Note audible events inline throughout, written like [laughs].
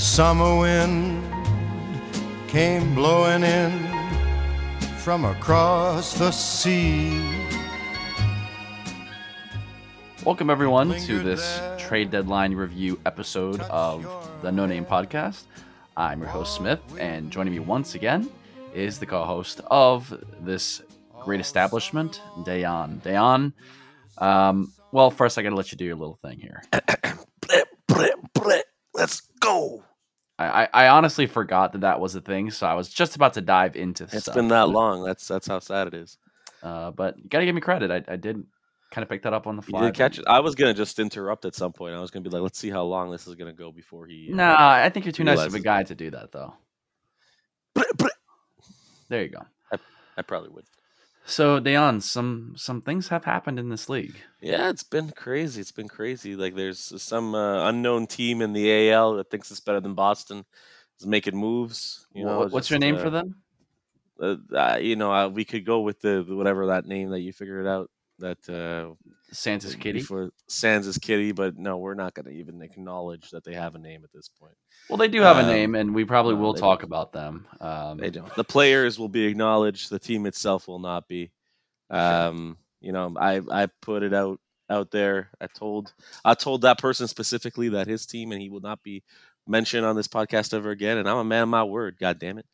summer wind came blowing in from across the sea. Welcome, everyone, to this trade deadline review episode of the No Name Podcast. I'm your host, Smith, and joining me once again is the co host of this great establishment, Dejan. Dejan, um, well, first, I got to let you do your little thing here. [coughs] Blip, blip, blip. Let's go. I, I, I honestly forgot that that was a thing, so I was just about to dive into It's stuff. been that long. That's that's how sad it is. Uh, but you got to give me credit. I, I did kind of pick that up on the You fly. did catch it. I was gonna just interrupt at some point. I was gonna be like, let's see how long this is gonna go before he. uh, Nah, I think you're too nice of a guy to do that, though. There you go. I probably would. So, Dejan, some some things have happened in this league. Yeah, it's been crazy. It's been crazy. Like there's some uh, unknown team in the AL that thinks it's better than Boston. Is making moves. You know, Wha- What's your name uh, for them? Uh, uh, you know, uh, we could go with the whatever that name that you figured out. That Santa's Kitty. for Sans Kitty, but no, we're not going to even acknowledge that they have a name at this point. Well, they do have a Um, name, and we probably no, will talk don't. about them. Um, They don't. The players will be acknowledged. The team itself will not be. Um, you know, I I put it out out there. I told I told that person specifically that his team and he will not be mentioned on this podcast ever again. And I'm a man of my word. God damn it.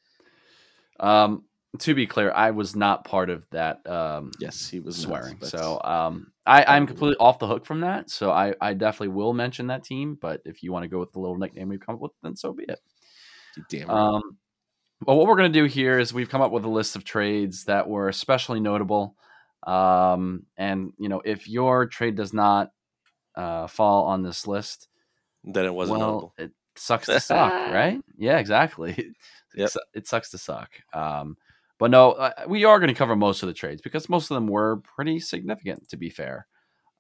Um, to be clear, I was not part of that um, Yes, he was swearing. So um, I, I'm completely off the hook from that. So I, I definitely will mention that team. But if you want to go with the little nickname we've come up with, then so be it. Damn right. Um, but what we're going to do here is we've come up with a list of trades that were especially notable. Um, and you know, if your trade does not uh, fall on this list, then it wasn't well, notable. it sucks to [laughs] suck, right? Yeah, exactly. [laughs] It, Yep. su- it sucks to suck. Um, but no, uh, we are going to cover most of the trades because most of them were pretty significant, to be fair.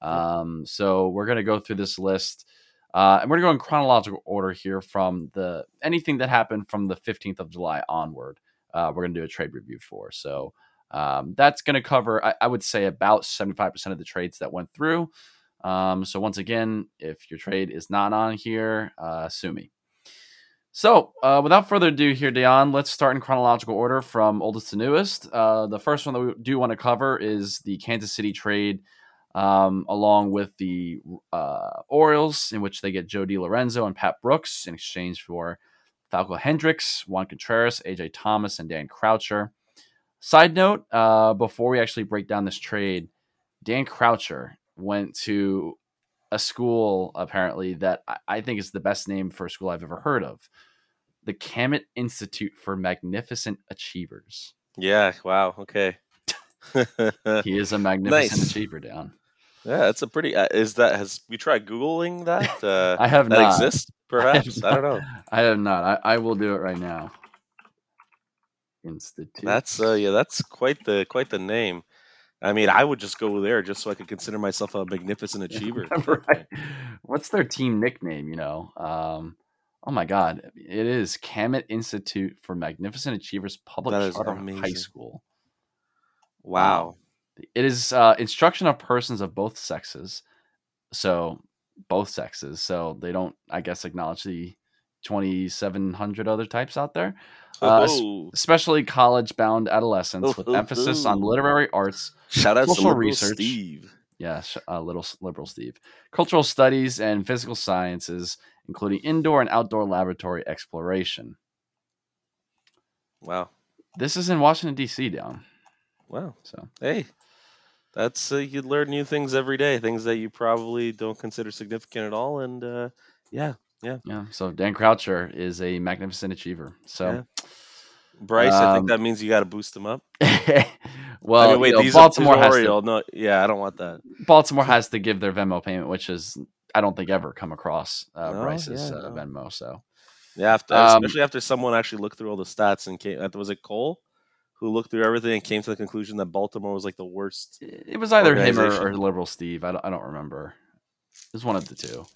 Um, so we're going to go through this list, uh, and we're going to go in chronological order here from the anything that happened from the 15th of July onward. Uh, we're going to do a trade review for. So um, that's going to cover, I, I would say, about 75% of the trades that went through. Um, so once again, if your trade is not on here, uh, sue me. So uh, without further ado, here, Dejan, let's start in chronological order from oldest to newest. Uh, the first one that we do want to cover is the Kansas City trade, um, along with the uh, Orioles, in which they get Joe DiLorenzo and Pat Brooks in exchange for Falco Hendricks, Juan Contreras, AJ Thomas, and Dan Croucher. Side note: uh, before we actually break down this trade, Dan Croucher went to a school apparently that I- I think is the best name for a school I've ever heard of, the Camet Institute for Magnificent Achievers. yeah. Wow. Okay. [laughs] He is a magnificent Nice. achiever, down. yeah, that's a pretty. Uh, is that has we tried googling that? [laughs] Uh, I have that not. exists? [laughs] I Perhaps I, don't know. I have not. I, I will do it right now. Institute. That's uh, yeah, that's quite the quite the name. I mean, I would just go there just so I could consider myself a magnificent achiever. right. What's their team nickname? You know. Um, oh my God! It is Camet Institute for Magnificent Achievers Public That Charter High. School. Wow. It is uh, instruction of persons of both sexes. So both sexes. So they don't, I guess, acknowledge the 2,700 other types out there. Uh, Oh, Especially college-bound adolescents with emphasis on literary arts. shout out to social research. Steve. Yeah, sh- uh, little liberal Steve. Cultural studies and physical sciences, including indoor and outdoor laboratory exploration. Wow. This is in Washington D.C. Down. Wow. So Hey, that's uh, you learn new things every day. Things that you probably don't consider significant at all. And uh, yeah, yeah. So Dan Croucher is a magnificent achiever. So. Bryce, I Um, think that means you got to boost him up. [laughs] well, I mean, wait, you know, these Baltimore are has to, No, yeah, I don't want that. Baltimore has to give their Venmo payment, which is I don't think ever come across uh, No, Bryce's yeah, uh, no. Venmo. So Yeah, after, Um, especially after someone actually looked through all the stats and came. uh, Was it Cole who looked through everything and came to the conclusion that Baltimore was like the worst? it it was either him or, or Liberal Steve. I don't, I don't remember. It was one of the two.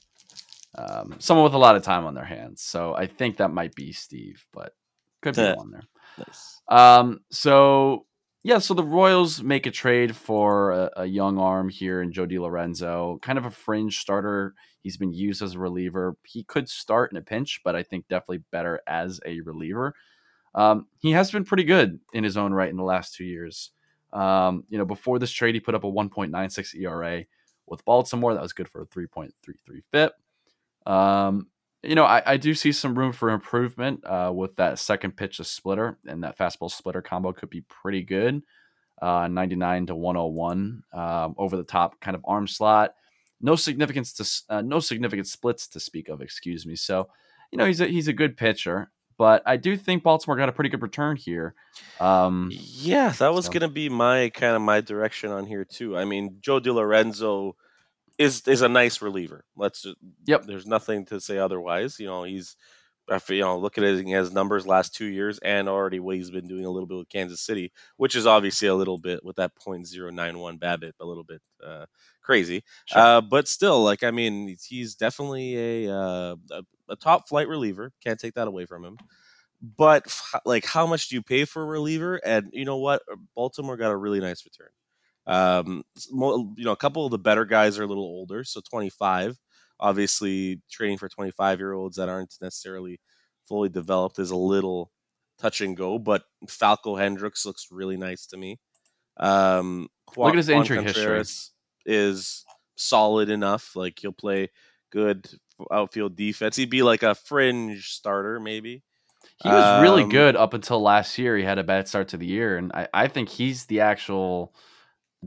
Um, someone with a lot of time on their hands. So I think that might be Steve, but could be one there. Nice. Um, so Yeah, so the Royals make a trade for a, a young arm here in Joe DiLorenzo, kind of a fringe starter. He's been used as a reliever. He could start in a pinch, but I think definitely better as a reliever. Um, he has been pretty good in his own right in the last two years. Um, you know, before this trade, he put up a 1.96 ERA with Baltimore. That was good for a 3.33 FIP. Um, you know, I, I, do see some room for improvement uh, with that second pitch of splitter, and that fastball splitter combo could be pretty good. Uh, 99 to 101 um, over the top kind of arm slot. No significance to uh, no significant splits to speak of. Excuse me. So, you know, he's a, he's a good pitcher, but I do think Baltimore got a pretty good return here. Um, yeah, that was so. going to be my kind of my direction on here too. I mean, Joe DiLorenzo – is is a nice reliever. Let's just, yep. There's nothing to say otherwise. You know, he's you know look at his numbers last two years and already what he's been doing a little bit with Kansas City, which is obviously a little bit with that .091 BABIP, a little bit uh, crazy. Sure. Uh, but still, like I mean, he's definitely a, uh, a, a top flight reliever. Can't take that away from him. But like, how much do you pay for a reliever? And you know what? Baltimore got a really nice return. Um, you know, a couple of the better guys are a little older, so 25. Obviously, training for 25 year olds that aren't necessarily fully developed is a little touch and go. But Falco Hendricks looks really nice to me. Um, Look at his injury Contreras history. Is solid enough. Like he'll play good outfield defense. He'd be like a fringe starter, maybe. He was um, really good up until last year. He had a bad start to the year, and I, I think he's the actual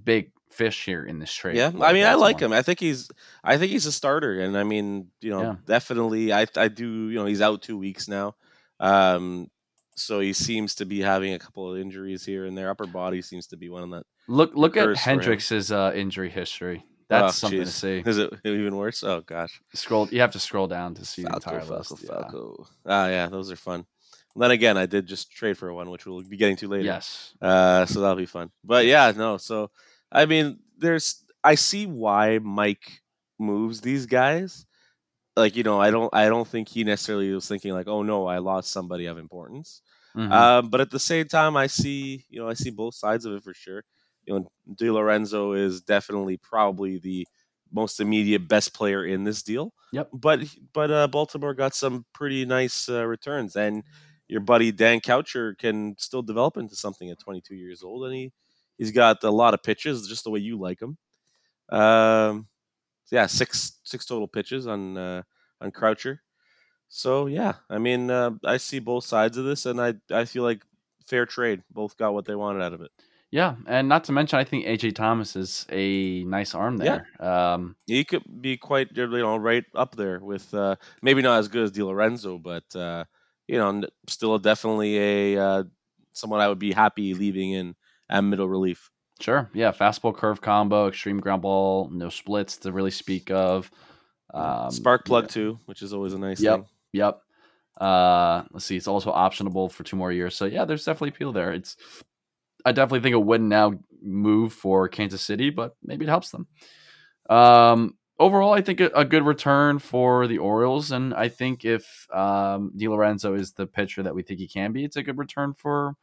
big fish here in this trade. Yeah, I mean, I like him. I think he's, I think he's a starter, and I mean, you know, yeah. definitely, I, I do, you know, he's out two weeks now, um, so he seems to be having a couple of injuries here and there. Upper body seems to be one of that. Look, look at Hendricks's uh, injury history. That's oh, something geez. to see. Is it even worse? Oh gosh. Scroll. You have to scroll down to see Falco, the entire Falco, list. Falco. Yeah. Ah, yeah, those are fun. Then again, I did just trade for one, which we'll be getting to later. Yes. Uh, so that'll be fun. But yeah, no. So I mean, there's I see why Mike moves these guys. Like you know, I don't I don't think he necessarily was thinking like, oh no, I lost somebody of importance. Mm-hmm. Um, but at the same time, I see you know I see both sides of it for sure. You know, Di Lorenzo is definitely probably the most immediate best player in this deal. Yep. But but uh, Baltimore got some pretty nice uh, returns, and your buddy Dan Croucher can still develop into something at 22 years old, and he He's got a lot of pitches, just the way you like them. Um, yeah, six six total pitches on uh, on Croucher. So yeah, I mean, uh, I see both sides of this, and I I feel like fair trade. Both got what they wanted out of it. Yeah, and not to mention, I think AJ Thomas is a nice arm there. Yeah. Um, he could be quite you know right up there with uh, maybe not as good as Di Lorenzo, but uh, you know still definitely a uh, someone I would be happy leaving in and middle relief. Sure. Yeah. Fastball curve combo, extreme ground ball, no splits to really speak of. Um, Spark plug yeah. too, which is always a nice yep, thing. Yep. Uh, let's see. It's also optionable for two more years. So yeah, there's definitely appeal there. It's I definitely think a win now move for Kansas City, but maybe it helps them. Um, overall, I think a, a, good return for the Orioles, and I think if um, DiLorenzo is the pitcher that we think he can be, it's a good return for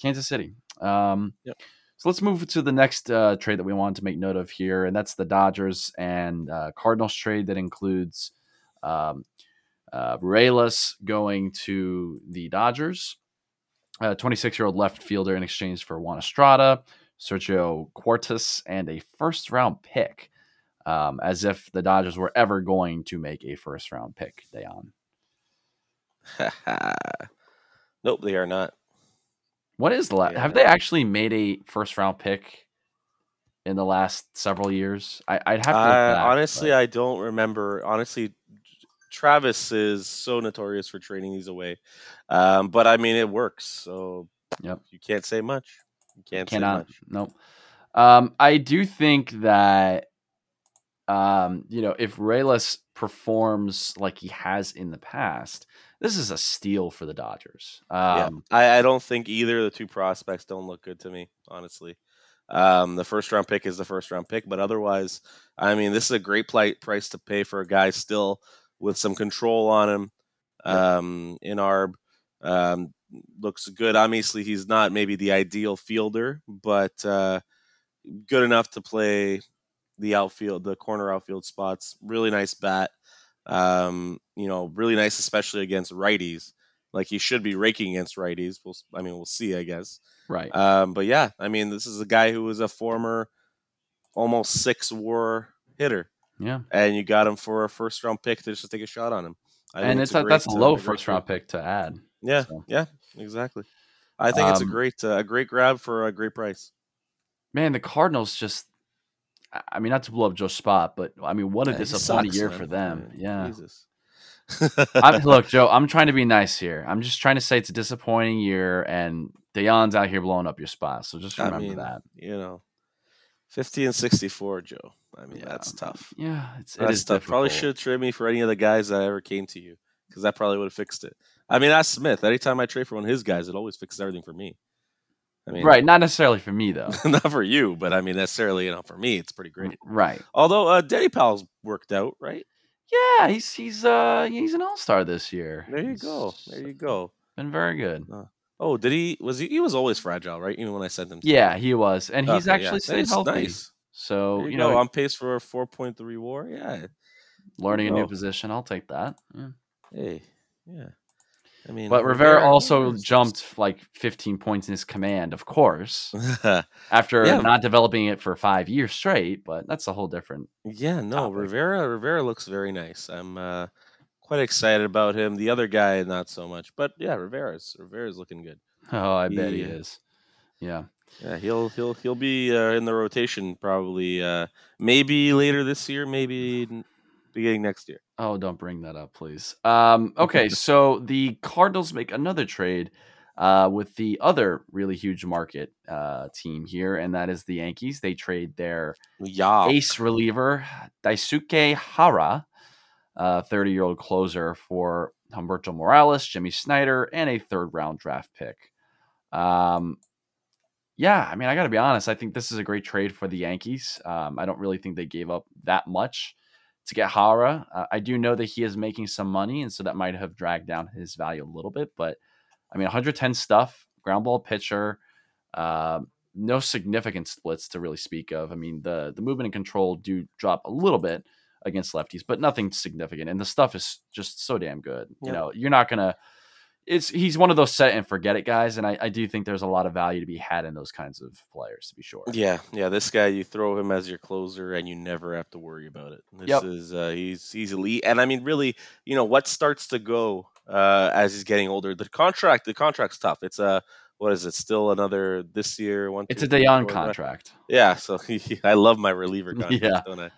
Kansas City. Um, yep. So let's move to the next uh, trade that we wanted to make note of here, and that's the Dodgers and uh, Cardinals trade that includes um, uh, going to the Dodgers, a 26 year old left fielder in exchange for Juan Estrada, Sergio Cuartas, and a first round pick, um, as if the Dodgers were ever going to make a first round pick, Dejan. [laughs] nope, they are not. What is the last? Yeah. Have they actually made a first round pick in the last several years? I, would have to. back, honestly, but... I don't remember. Honestly, Travis is so notorious for trading these away, um, but I mean it works. So yep. you can't say much. You can't Cannot, say much. Nope. Um, I do think that um, you know if Reyes performs like he has in the past, this is a steal for the Dodgers. Um, yeah, I, I, don't think either of the two prospects don't look good to me, honestly. Um, the first round pick is the first round pick, but otherwise, I mean, this is a great price to pay for a guy still with some control on him um, in ARB. Um, looks good. Obviously, he's not maybe the ideal fielder, but uh, good enough to play the outfield, the corner outfield spots. Really nice bat. Um, you know, really nice, especially against righties. Like he should be raking against righties. We'll, I mean, we'll see, I guess. Right. Um, but yeah, I mean, this is a guy who was a former, almost six WAR hitter, yeah. and you got him for a first round pick to just take a shot on him. I And it's a a, that's a low first round pick to add. Yeah, So. yeah, exactly. I think it's a Um, great, uh, a great grab for a great price. Man, the Cardinals just. I- I mean, not to blow up Joe's spot, but I mean, what a Yeah, disappointing sucks, year man. for them. Yeah. [laughs] Look, Joe, I'm trying to be nice here. I'm just trying to say it's a disappointing year, and Dejan's out here blowing up your spot. So just I remember mean, that. you know, fifty and sixty-four, Joe. I mean, Yeah. that's tough. Yeah, it's it That's is tough. Probably should have traded me for any of the guys that ever came to you, because that probably would have fixed it. I mean, ask Smith. Anytime I trade for one of his guys, it always fixes everything for me. I mean, right, not necessarily for me though. [laughs] not for you, but I mean, necessarily, you know, for me, it's pretty great. right. Although uh, Daddy Pal's worked out, right? Yeah, he's he's uh he's an all star this year. There you He's go. There you go. Been very good. Oh, did he? Was he? He was always fragile, right? Even when I sent him. to Yeah, you. he was, and he's Okay, yeah. actually stayed healthy. Nice. So There you, go. know, on pace for a four point three WAR. Yeah. learning a new position, I'll take that. Yeah. Hey. Yeah. I mean, But Rivera Rivera- also jumped like 15 points in his command, of course, [laughs] after Yeah. not developing it for five years straight. But that's a whole different. Yeah, no, topic. Rivera. Rivera looks very nice. I'm uh, quite excited about him. The other guy, not so much. But yeah, Rivera's Rivera's looking good. Oh, I bet he is. Yeah. Yeah, he'll he'll he'll be uh, in the rotation probably. Uh, maybe later this year, maybe beginning next year. Oh, don't bring that up, please. Um, okay, so the Cardinals make another trade uh, with the other really huge market uh, team here, and that is the Yankees. They trade their Yeah. ace reliever Daisuke Hara, a 30 year old closer, for Humberto Morales, Jimmy Snyder, and a third round draft pick. Um, yeah, I mean, I got to be honest. I think this is a great trade for the Yankees. Um, I don't really think they gave up that much to get Hara. Uh, I do know that he is making some money, and so that might have dragged down his value a little bit. But I mean, 110 stuff, ground ball pitcher, uh, no significant splits to really speak of. I mean, the the movement and control do drop a little bit against lefties, but nothing significant. And the stuff is just so damn good. You know, you're not gonna. It's he's one of those set and forget it guys, and I, I do think there's a lot of value to be had in those kinds of players, to be sure. Yeah, yeah. This guy, you throw him as your closer, and you never have to worry about it. This Yep. is uh, he's he's elite, and I mean, really, you know, what starts to go uh, as he's getting older. The contract, the contract's tough. It's a what is it? Still another this year? One. It's two, a Dejan contract. Yeah, so [laughs] I love my reliever contract, [laughs] Yeah. don't I?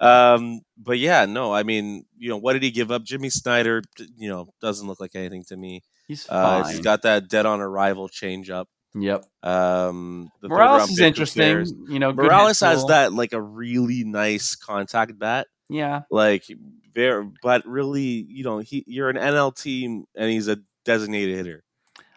Um, but yeah, no, I mean, you know, what did he give up? Jimmy Snyder, you know, doesn't look like anything to me. He's Uh, fine. he's got that dead on arrival changeup. yep. Um, Morales is interesting. cares? You know, Morales has that like a really nice contact bat, Yeah. like very, but really, you know, he you're an NL team and he's a designated hitter.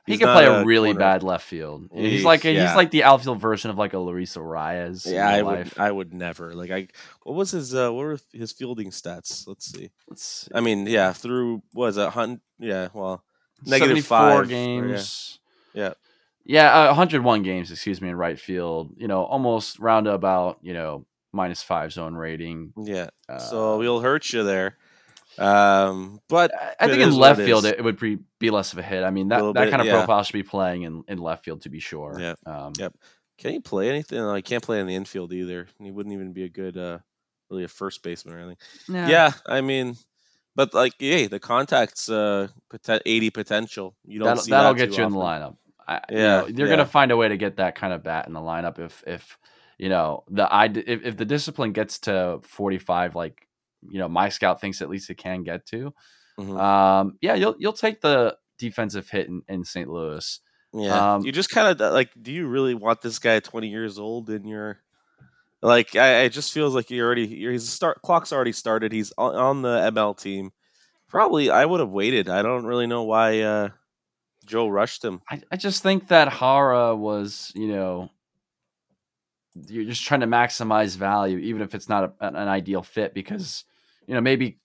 He He's can play a really corner. bad left field. He's He- like a, yeah. he's like the outfield version of like a Luis Arias. Yeah, I real would. I would never like. I what was his uh, what were his fielding stats? Let's see. Let's see. I mean, yeah, through what is it? Hunt, yeah, well, negative 74 five, or, yeah. games. Yeah. Yeah, uh, 101 games, excuse me, in right field. You know, almost round about, you know, minus five zone rating. yeah. so Uh, we'll hurt you there. Um, but I, I think in left field it, it would be, be less of a hit. I mean, that, that bit, kind of yeah. profile should be playing in, in left field to be sure. Yeah. Um, Yep. can he play anything? No, he can't play in the infield either. He wouldn't even be a good, uh, really a first baseman or anything. yeah. Yeah, I mean, but like, hey, the contact's uh, eighty potential. You don't That'll, see that'll that get you in the lineup. I, you Yeah, know, they're yeah. gonna find a way to get that kind of bat in the lineup if if you know the I if, if the discipline gets to forty five, like you know my scout thinks at least it can get to. Mhm. Um, yeah, you'll you'll take the defensive hit in, in St. Louis. Yeah, Um, you just kind of like, do you really want this guy 20 years old in your like? I, just feels like you already his start clock's already started. He's on, on the ML team. Probably, I would have waited. I don't really know why uh, Joe rushed him. I, I just think that Hara was, you know, you're just trying to maximize value, even if it's not a, an ideal fit, because you know maybe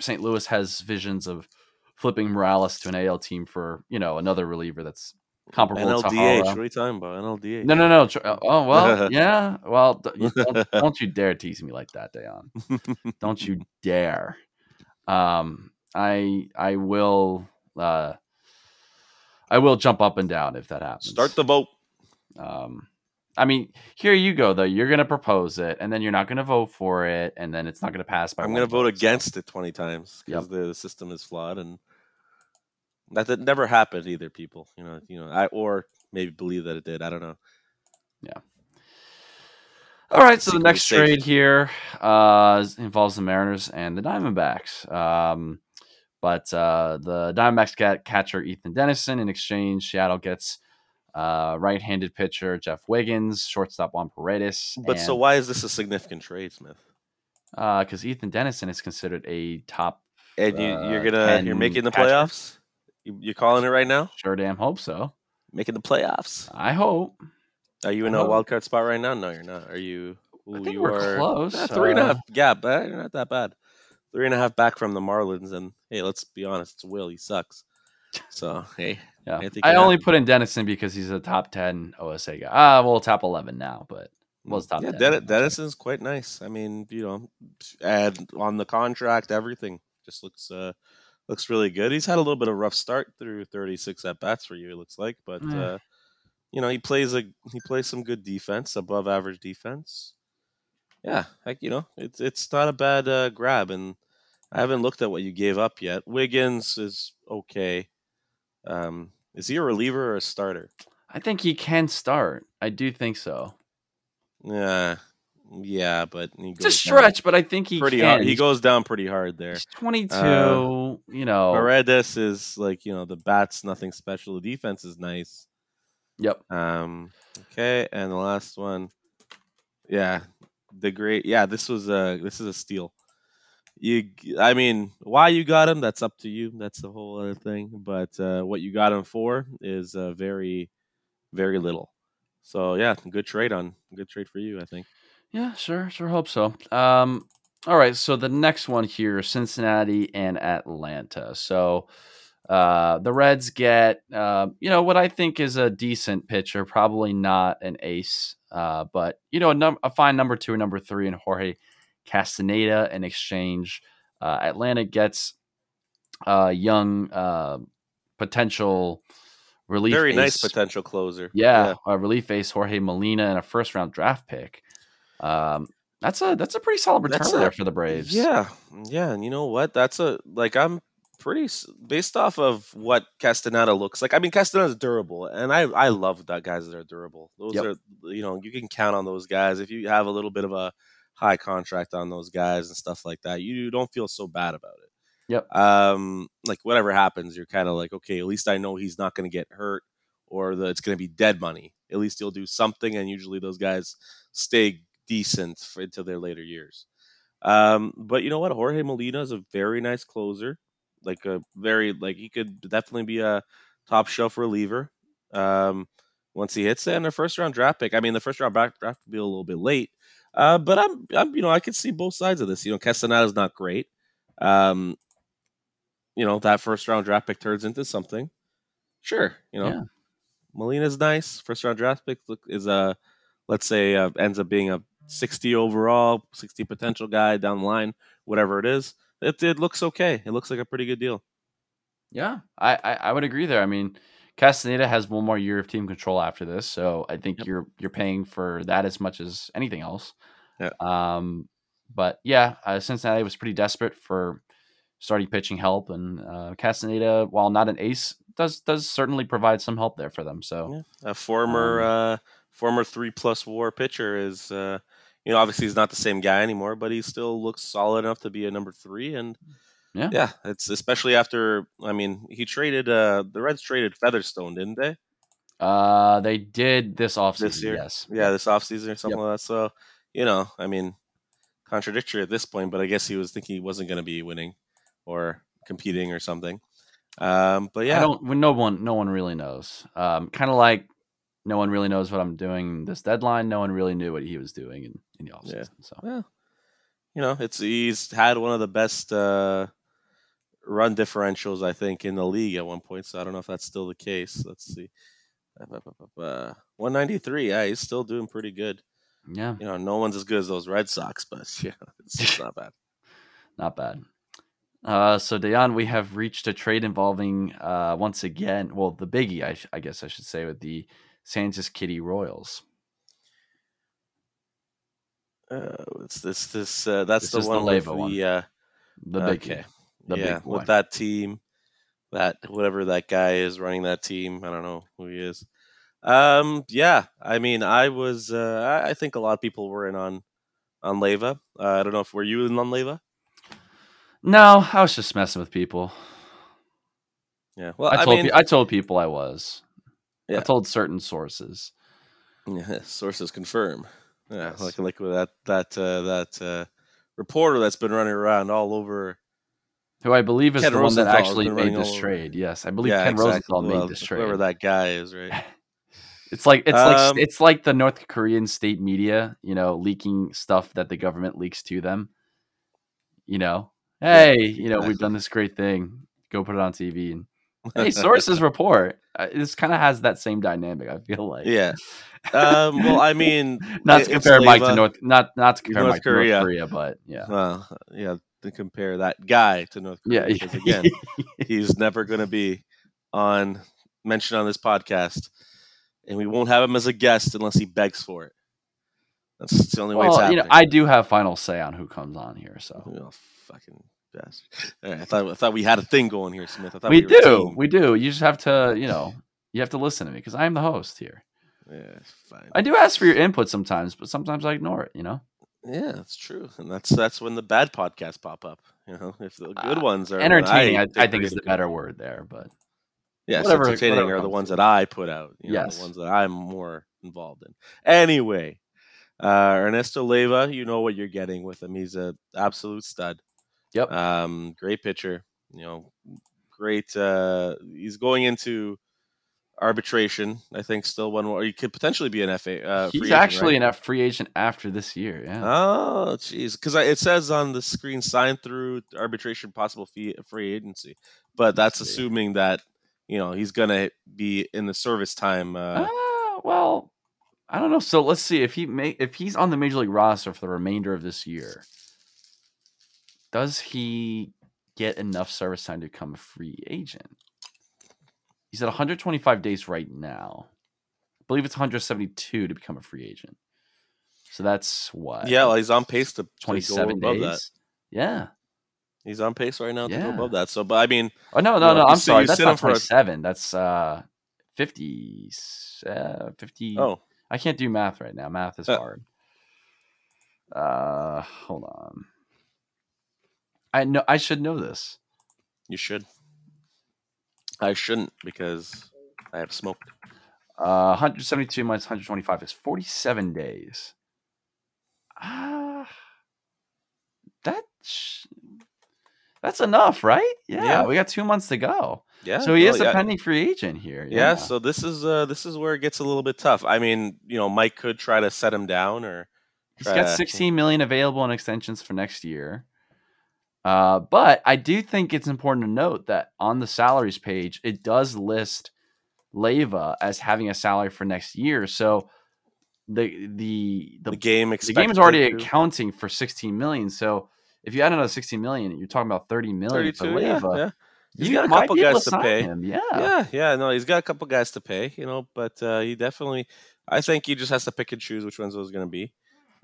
St. Louis has visions of flipping Morales to an AL team for you know another reliever that's comparable to NLDH. What are you talking about? NLDH. No, no, no. [laughs] Oh well, [laughs] yeah. Well, don't, don't you dare tease me like that, Dejan. Don't you [laughs] dare. Um, I I will uh, I will jump up and down if that happens. Start the vote. Um, I mean, here you go though. You're gonna propose it, and then you're not gonna vote for it, and then it's not gonna pass by. I'm going to vote against it 20 times because Yep. the, the system is flawed and that, that never happened either. People, you know, you know, I or maybe believe that it did. I don't know. Yeah. All right, so the next trade here uh, involves the Mariners and the Diamondbacks. Um, but uh, the Diamondbacks get catcher Ethan Dennison. In exchange, Seattle gets uh, right-handed pitcher Jeff Wiggins, shortstop Juan Paredes. But so why is this a significant trade, Smith? because Ethan Dennison is considered a top, And you, Uh, you're gonna you're making the catcher. playoffs. You, you're calling it right now. sure damn hope so. Making the playoffs. I hope. Are you in I a hope. wild card spot right now? No, you're not. Are you? I think you we're are close, Yeah, three and uh, half gap. But you're not that bad. Three and a half back from the Marlins, and hey, let's be honest, it's Will. He sucks. So hey, [laughs] Yeah, I I only put in Dennison because he's a top ten OSA guy. Ah, well, top eleven now, but was top yeah, 10, Den- Dennison's quite nice. I mean, you know, and on the contract, everything just looks uh looks really good. He's had a little bit of a rough start through 36 at bats for you, it looks like, but Yeah. uh you know, he plays a he plays some good defense, above average defense. Yeah, like you know, it's it's not a bad uh, grab, and I haven't looked at what you gave up yet. Wiggins is okay. Um, is he a reliever or a starter? I think he can start. I do think so. Yeah, yeah, but he It's a down stretch, but I think he pretty can. hard. He goes down pretty hard there. He's 22. Uh, you know. Paredes is like you know the bats nothing special. The defense is nice. Yep. Um. Okay, and the last one, yeah, the great. Yeah, this was a this is a steal. You, I mean, why you got him? That's up to you. That's the whole other thing. But uh, what you got him for is uh, very, very little. So yeah, good trade on good trade for you. I think. Yeah, sure, sure hope so. Um, all right, so the next one here, Cincinnati and Atlanta. So uh, the Reds get, uh, you know, what I think is a decent pitcher, probably not an ace, uh, but you know, a, num- a fine number two or number three in Jorge Castaneda in exchange. Uh, Atlanta gets uh, young uh, potential relief. Very nice potential closer. Yeah, a relief ace Jorge Molina and a first round draft pick. Um, that's a that's a pretty solid return That's a- there for the Braves. Yeah, yeah, and you know what? That's a like I'm pretty based off of what Castaneda looks like. I mean, Castaneda's durable, and I I love that guys that are durable. Those Yep. are you know you can count on those guys if you have a little bit of a high contract on those guys and stuff like that. You don't feel so bad about it. Yep. Um, like whatever happens, you're kind of like, okay, at least I know he's not going to get hurt, or that it's going to be dead money. At least he'll do something, and usually those guys stay decent for, into their later years. Um, but you know what? Jorge Molina is a very nice closer. Like a very like he could definitely be a top shelf reliever. Um, once he hits it, and a first round draft pick. I mean, the first round back draft will be a little bit late. Uh, but I'm, I'm, you know, I can see both sides of this. You know, Castaneda is not great. Um, you know, that first round draft pick turns into something. Sure, you know, Yeah. Molina's nice. First round draft pick look is a, let's say, uh, ends up being a 60 overall, 60 potential guy down the line, whatever it is. It, it looks okay. It looks like a pretty good deal. yeah, I, I I would agree there. I mean, Castaneda has one more year of team control after this, so I think Yep. you're you're paying for that as much as anything else. Yeah. Um, but yeah, uh, Cincinnati was pretty desperate for starting pitching help, and uh, Castaneda, while not an ace, does does certainly provide some help there for them. So Yeah. A former Um, uh, former three plus WAR pitcher is, uh, you know, obviously he's not the same guy anymore, but he still looks solid enough to be a number three. And Yeah. yeah, it's especially after. I mean, he traded uh, the Reds traded Featherstone, didn't they? uh, they did this offseason. This year? yes. Yeah, this offseason or something Yep. like that. So you know, I mean, contradictory at this point, but I guess he was thinking he wasn't going to be winning or competing or something. Um, but yeah, I don't. No one, no one really knows. Um, kind of like no one really knows what I'm doing this deadline. No one really knew what he was doing in, in the offseason. Yeah. So Well, you know, it's he's had one of the best uh run differentials, I think, in the league at one point. So I don't know if that's still the case. Let's see. Uh, 193. Yeah, he's still doing pretty good. Yeah, You know, no one's as good as those Red Sox, but [laughs] yeah, it's, it's not bad. [laughs] not bad. Uh, so Dejan, we have reached a trade involving uh, once again, well, the biggie, I, sh- I guess I should say, with the Kansas Kitty Royals. Uh, it's this this uh, that's This the is the one with Leyva one. the uh, The big, okay. the yeah, big with that team, that whatever that guy is running that team, I don't know who he is. Um, yeah, I mean, I was, uh, I I think a lot of people were in on on Leva. Uh, I don't know if were you in on Leva. No, I was just messing with people. Yeah, well, I I, told mean, pe- I told people I was. I told certain sources. Yeah, [laughs] sources confirm. Yeah, Yes. like like with that that uh, that uh, reporter that's been running around all over. Who I believe is Ken the one that Rosenthal actually made this over. trade. Yes, I believe yeah, Ken exactly. Rosenthal Well, made this trade. Whoever that guy is, right? [laughs] It's like it's like Um, it's like the North Korean state media, you know, leaking stuff that the government leaks to them. You know, hey, you know, we've done this great thing. Go put it on TV and hey, [laughs] sources report. Uh, This kind of has that same dynamic. I feel like. yeah. [laughs] Um, well, I mean, Not to compare Mike to North, not not to compare North Mike to North Korea. Korea, but yeah, Well, yeah, to compare that guy to North Korea, yeah. because again, [laughs] he's never going to be on mentioned on this podcast, and we won't have him as a guest unless he begs for it. That's the only way it's well, you know, I do have final say on who comes on here, so Oh, fucking right, I thought I thought we had a thing going here, Smith. I thought we we, do, we do. You just have to, you know, you have to listen to me because I am the host here. Yeah, fine. I do ask for your input sometimes, but sometimes I ignore it. You know, Yeah, that's true, and that's that's when the bad podcasts pop up. You know, if the good Uh, ones are entertaining. I, I think is the better word there, but yeah, whatever- entertaining whatever are the ones that I put out. You know, Yes. the ones that I'm more involved in. Anyway, uh, Ernesto Leva, you know what you're getting with him. He's a absolute stud. Yep. Um, great pitcher. You know, great. Uh, he's going into arbitration. I think still one more. He could potentially be an FA. Uh, he's agent, actually right? an F free agent after this year. Yeah, Oh, jeez, because it says on the screen signed through arbitration, possible fee free agency, but that's assuming that you know he's gonna be in the service time. Uh, Ah, well, I don't know. So let's see if he may if he's on the major league roster for the remainder of this year. Does he get enough service time to become a free agent? He's at 125 days right now. I believe it's 172 to become a free agent. So that's what? yeah, well, he's on pace to, to go 27 above days. that. Yeah. He's on pace right now to Yeah. go above that. So, but I mean, Oh no, You no, know, no. I'm sorry. That's not him for a- 27. That's uh 50 uh 50 oh, I can't do math right now. Math is Uh. hard. Uh hold on. I know I should know this. you should. I shouldn't because I have smoked. Uh 172 minus 125 is 47 days. Ah that's that's enough, right? Yeah, Yeah. we got 2 months to go. Yeah. so he well, is a yeah. pending free agent here. Yeah, so this is uh this is where it gets a little bit tough. I mean, you know, Mike could try to set him down or he's got to... 16 million available in extensions for next year. Uh, but I do think it's important to note that on the salaries page, it does list Leva as having a salary for next year. So the the the, the game the game is already to- accounting for 16 million. So if you add another 16 million, you're talking about 30 million for 32, yeah, Leva. yeah. He's You got a couple guys to to pay. him. Yeah. Yeah, yeah, no, he's got a couple guys to pay, you know, but uh, he definitely, I think he just has to pick and choose which ones those going to be.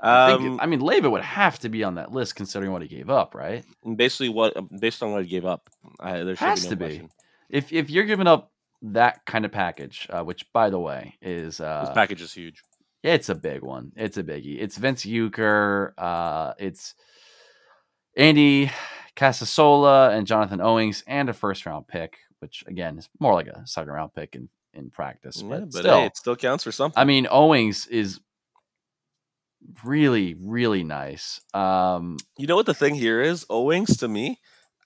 I, Um, I mean, Leva would have to be on that list considering what he gave up, right? basically, what based on what he gave up, I, there should Has be no to be. If if you're giving up that kind of package, uh, which by the way is This uh, package is huge. it's a big one. It's a biggie. It's Vince Euchre. Uh, it's Andy Casasola and Jonathan Owings and a first round pick, which again is more like a second round pick in, in practice. Yeah, But, but still, hey, it still counts for something. I mean, Owings is really, really nice. Um, you know what the thing here is? Owings to me,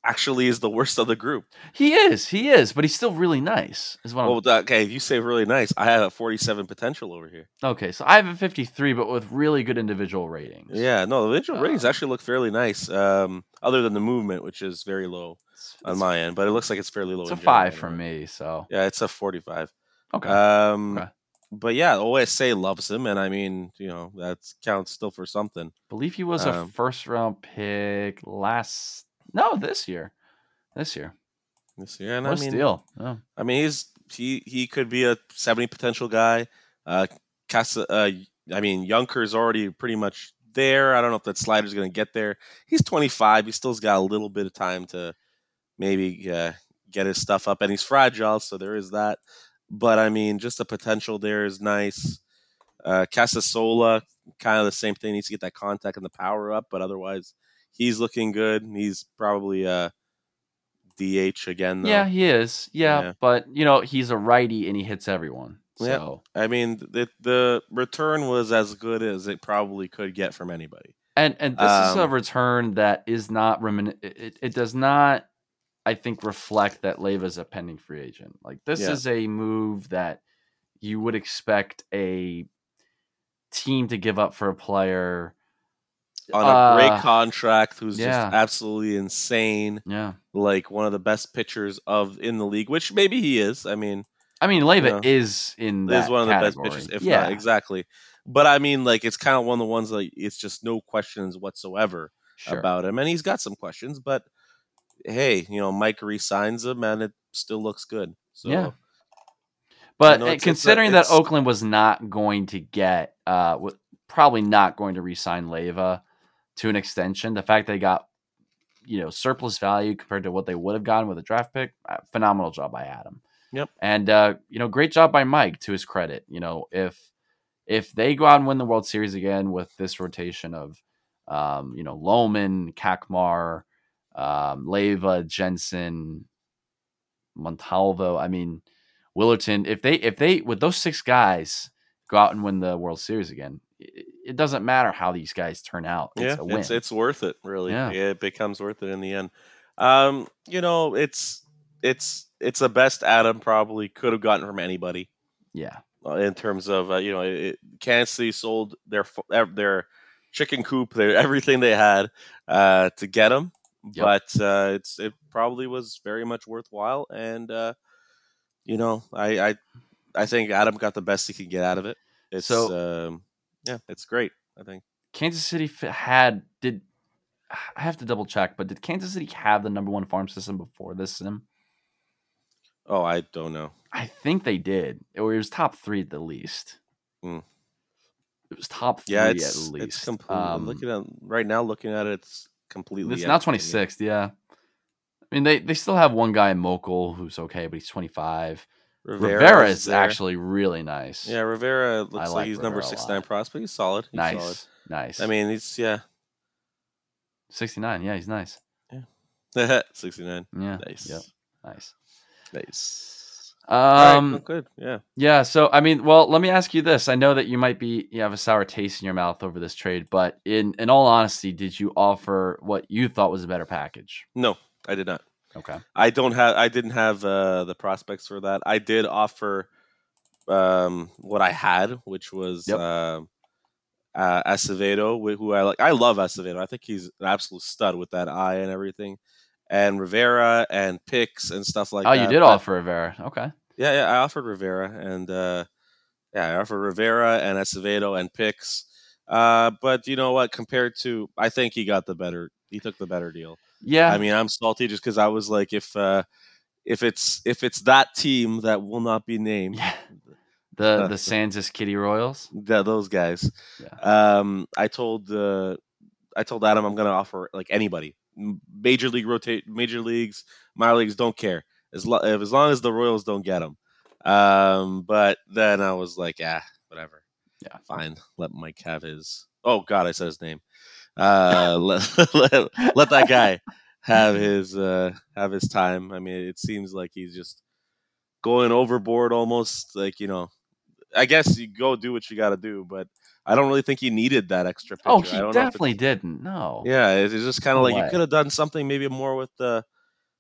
actually is the worst of the group. He is, he is, but he's still really nice. Is what I'm- Well, that- okay, you say really nice. I have a 47 potential over here. okay. So I have a 53, but with really good individual ratings. Yeah, no, the visual ratings Um, actually look fairly nice. Um, other than the movement, which is very low It's, on it's- my end, but it looks like it's fairly low. it's a general five anyway. me. So Yeah, it's a 45. okay. Um, Okay. But yeah, OSA loves him, and I mean, you know, that counts still for something. believe he was a um, first round pick last. No, this year. This year. This year, and What I a mean, steal. Yeah. I mean, he's he he could be a 70 potential guy. Uh, Casa, uh, I mean, Younker's already pretty much there. I don't know if that slider's going to get there. He's 25. He still's got a little bit of time to maybe uh, get his stuff up, and he's fragile, so there is that. But I mean, just the potential there is nice. Uh, Casasola, kind of the same thing. Needs to get that contact and the power up, but otherwise, he's looking good. He's probably a DH again. Though. Yeah, he is. Yeah, Yeah. but you know he's a righty and he hits everyone. Yeah. I mean, the the return was as good as it probably could get from anybody. and and this is a Um, return that is not remin. It, it does not, I think, reflect that Leiva's a pending free agent. Like this Yeah. is a move that you would expect a team to give up for a player. On a great Uh, contract, who's yeah. just absolutely insane, Yeah, like one of the best pitchers of in the league, which maybe he is. I mean, I mean Leiva Yeah. is in that is one of the best pitchers, if yeah, not exactly. But I mean, like it's kind of one of the ones like it's just no questions whatsoever sure. about him, and he's got some questions, but hey, you know, Mike resigns him, and it still looks good. So Yeah. But know, uh, it's- it's considering that it's- Oakland was not going to get, uh, w- probably not going to re-sign Leva to an extension, the fact they got, you know, surplus value compared to what they would have gotten with a draft pick, uh, phenomenal job by Adam. Yep. And uh, you know, great job by Mike to his credit. You know, if if they go out and win the World Series again with this rotation of, um, you know, Loman, Kakmar, um, Leva, Jensen, Montalvo. I mean, Willerton. If they if they with those six guys go out and win the World Series again, it, it doesn't matter how these guys turn out. It's yeah, a win. it's it's worth it, really. Yeah. it becomes worth it in the end. Um, you know, it's it's it's the best Adam probably could have gotten from anybody yeah, uh, in terms of uh, you know, it, Kansas City sold their their chicken coop, their everything they had uh, to get him, Yep. but uh, it's it probably was very much worthwhile, and uh, you know, I, I I think Adam got the best he could get out of it. It's So- um, yeah, it's great. I think. Kansas City had did. I have to double check, but did Kansas City have the number one farm system before this sim? Oh, I don't know. I think they did, or it was top three at the least. Hmm. It was top three Yeah, at least. it's completely Um, looking at right now. Looking at it, it's completely. It's now empty. twenty sixth. Yeah, I mean they they still have one guy in Mokel who's okay, but he's twenty five. Rivera, Rivera is there. actually really nice. Yeah, Rivera looks like, like he's number Rivera a six prospect. He's solid. He's nice, solid. nice. I mean, he's yeah, sixty nine. Yeah, he's nice. Yeah. [laughs] sixty nine. Yeah, Nice. Yep, nice. Nice. Right, Um, well, good. Yeah. Yeah, so I mean, well, let me ask you this. I know that you might be you have a sour taste in your mouth over this trade, but in in all honesty, did you offer what you thought was a better package? No, I did not. Okay. I don't have. I didn't have uh, the prospects for that. I did offer um, what I had, which was Yep. um, uh, Acevedo, who I like. I love Acevedo. I think he's an absolute stud with that eye and everything. And Rivera and picks and stuff like oh, that. Oh, you did but- offer Rivera. Okay. Yeah, yeah. I offered Rivera and uh, yeah, I offered Rivera and Acevedo and picks. Uh, but you know what? Compared to, I think he got the better. He took the better deal. Yeah. I mean, I'm salty just because I was like, if uh, if it's if it's that team that will not be named, yeah. [laughs] The the Sansis Kitty Royals. that those guys. Yeah. Um, I told uh, I told Adam I'm gonna offer like anybody, major league rotate, major leagues, minor leagues, don't care as lo- as long as the Royals don't get him. Um, but then I was like, ah, whatever. Yeah. fine. Let Mike have his. Oh God, I said his name. Uh, [laughs] let, let let that guy have his uh have his time. I mean, it seems like he's just going overboard almost. Like you know, I guess you go do what you got to do, but I don't really think he needed that extra. Pitcher. Oh, I he definitely didn't. No. Yeah, it's it's just kind of No like you could have done something maybe more with the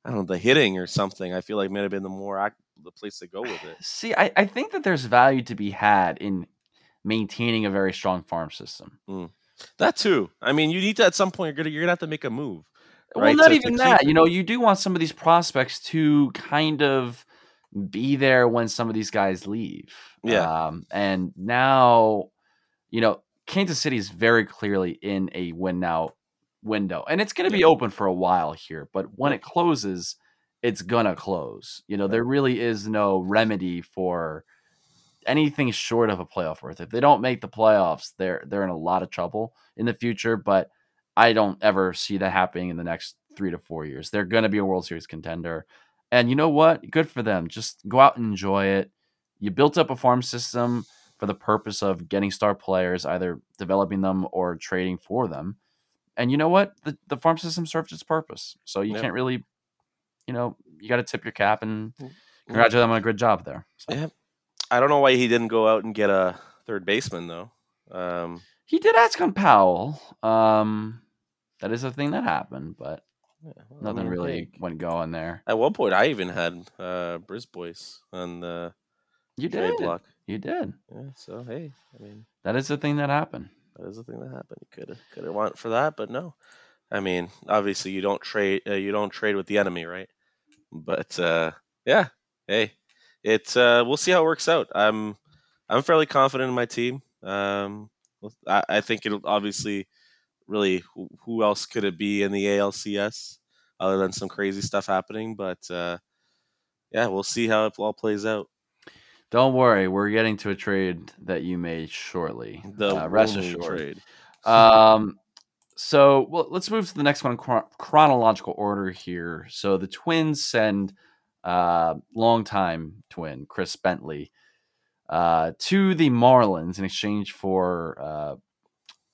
I don't know the hitting or something. I feel like might have been the more the place to go with it. See, I, I think that there's value to be had in maintaining a very strong farm system. That too. I mean, you need to at some point. You're gonna you're gonna have to make a move. Well, right, not to- to even keep that. You know, you do want some of these prospects to kind of be there when some of these guys leave. Yeah. Um, and now, you know, Kansas City is very clearly in a win now window, and it's going to be open for a while here. But when it closes, it's gonna close. You know, there really is no remedy for anything short of a playoff berth. If they don't make the playoffs, they're they're in a lot of trouble in the future. But I don't ever see that happening in the next three to four years. They're going to be a World Series contender. And you know what? Good for them. Just go out and enjoy it. You built up a farm system for the purpose of getting star players, either developing them or trading for them. And you know what? The, the farm system served its purpose. So you Yep. can't really, you know, you got to tip your cap and Mm. congratulate them on a good job there. So Yeah. I don't know why he didn't go out and get a third baseman though. Um, he did ask on Powell. Um, that is a thing that happened, but yeah, well, I nothing mean, really hey, went going there. At one point, I even had uh, Brisbois on the You did. block. You did. Yeah, so hey, I mean, That is the thing that happened. that is the thing that happened. You could have could have went for that, but no. I mean, obviously, you don't trade. Uh, you don't trade with the enemy, right? But uh, yeah, hey, it's uh, we'll see how it works out. I'm I'm fairly confident in my team. Um, I, I think it'll obviously really who, who else could it be in the ALCS other than some crazy stuff happening? But uh, yeah, we'll see how it all plays out. Don't worry, we're getting to a trade that you made shortly. The uh, rest assured. trade. Um, so well, let's move to the next one in chron- chronological order here. So the Twins send uh, longtime twin Chris Bentley uh, to the Marlins in exchange for uh,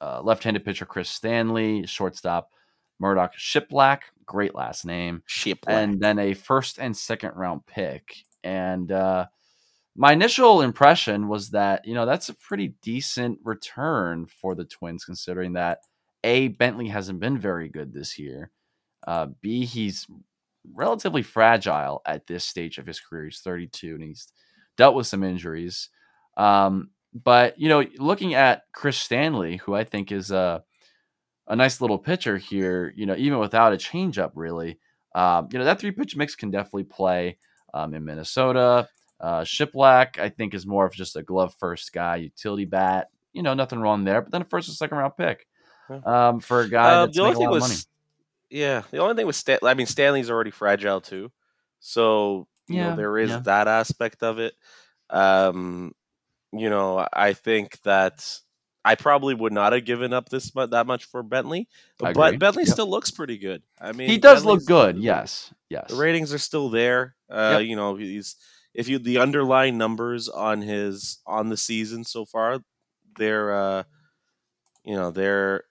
uh, left-handed pitcher Chris Stanley, shortstop Murdoch Shiplack, great last name, Ship and then a first and second round pick. And uh, my initial impression was that you know that's a pretty decent return for the Twins, considering that a Bentley hasn't been very good this year. Uh, B he's relatively fragile at this stage of his career. He's 32 and he's dealt with some injuries. Um, but you know, looking at Chris Stanley, who I think is a a nice little pitcher here, you know, even without a changeup, really, um, you know, that three pitch mix can definitely play um, in Minnesota. Uh, Shiplack, I think, is more of just a glove first guy, utility bat. You know, nothing wrong there. But then a first and second round pick um, for a guy Uh, that's the only thing of money. was, yeah, the only thing was Stan- I mean, Stanley's already fragile too, so you Yeah, know there is yeah. that aspect of it. Um, you know, I think that I probably would not have given up this mu- that much for Bentley, but. Bentley Yep. still looks pretty good. I mean, He does look Bentley's- good. Yes. Yes. the ratings are still there. Uh, Yep. You know, he's if you the underlying numbers on his on the season so far, they're uh, you know they're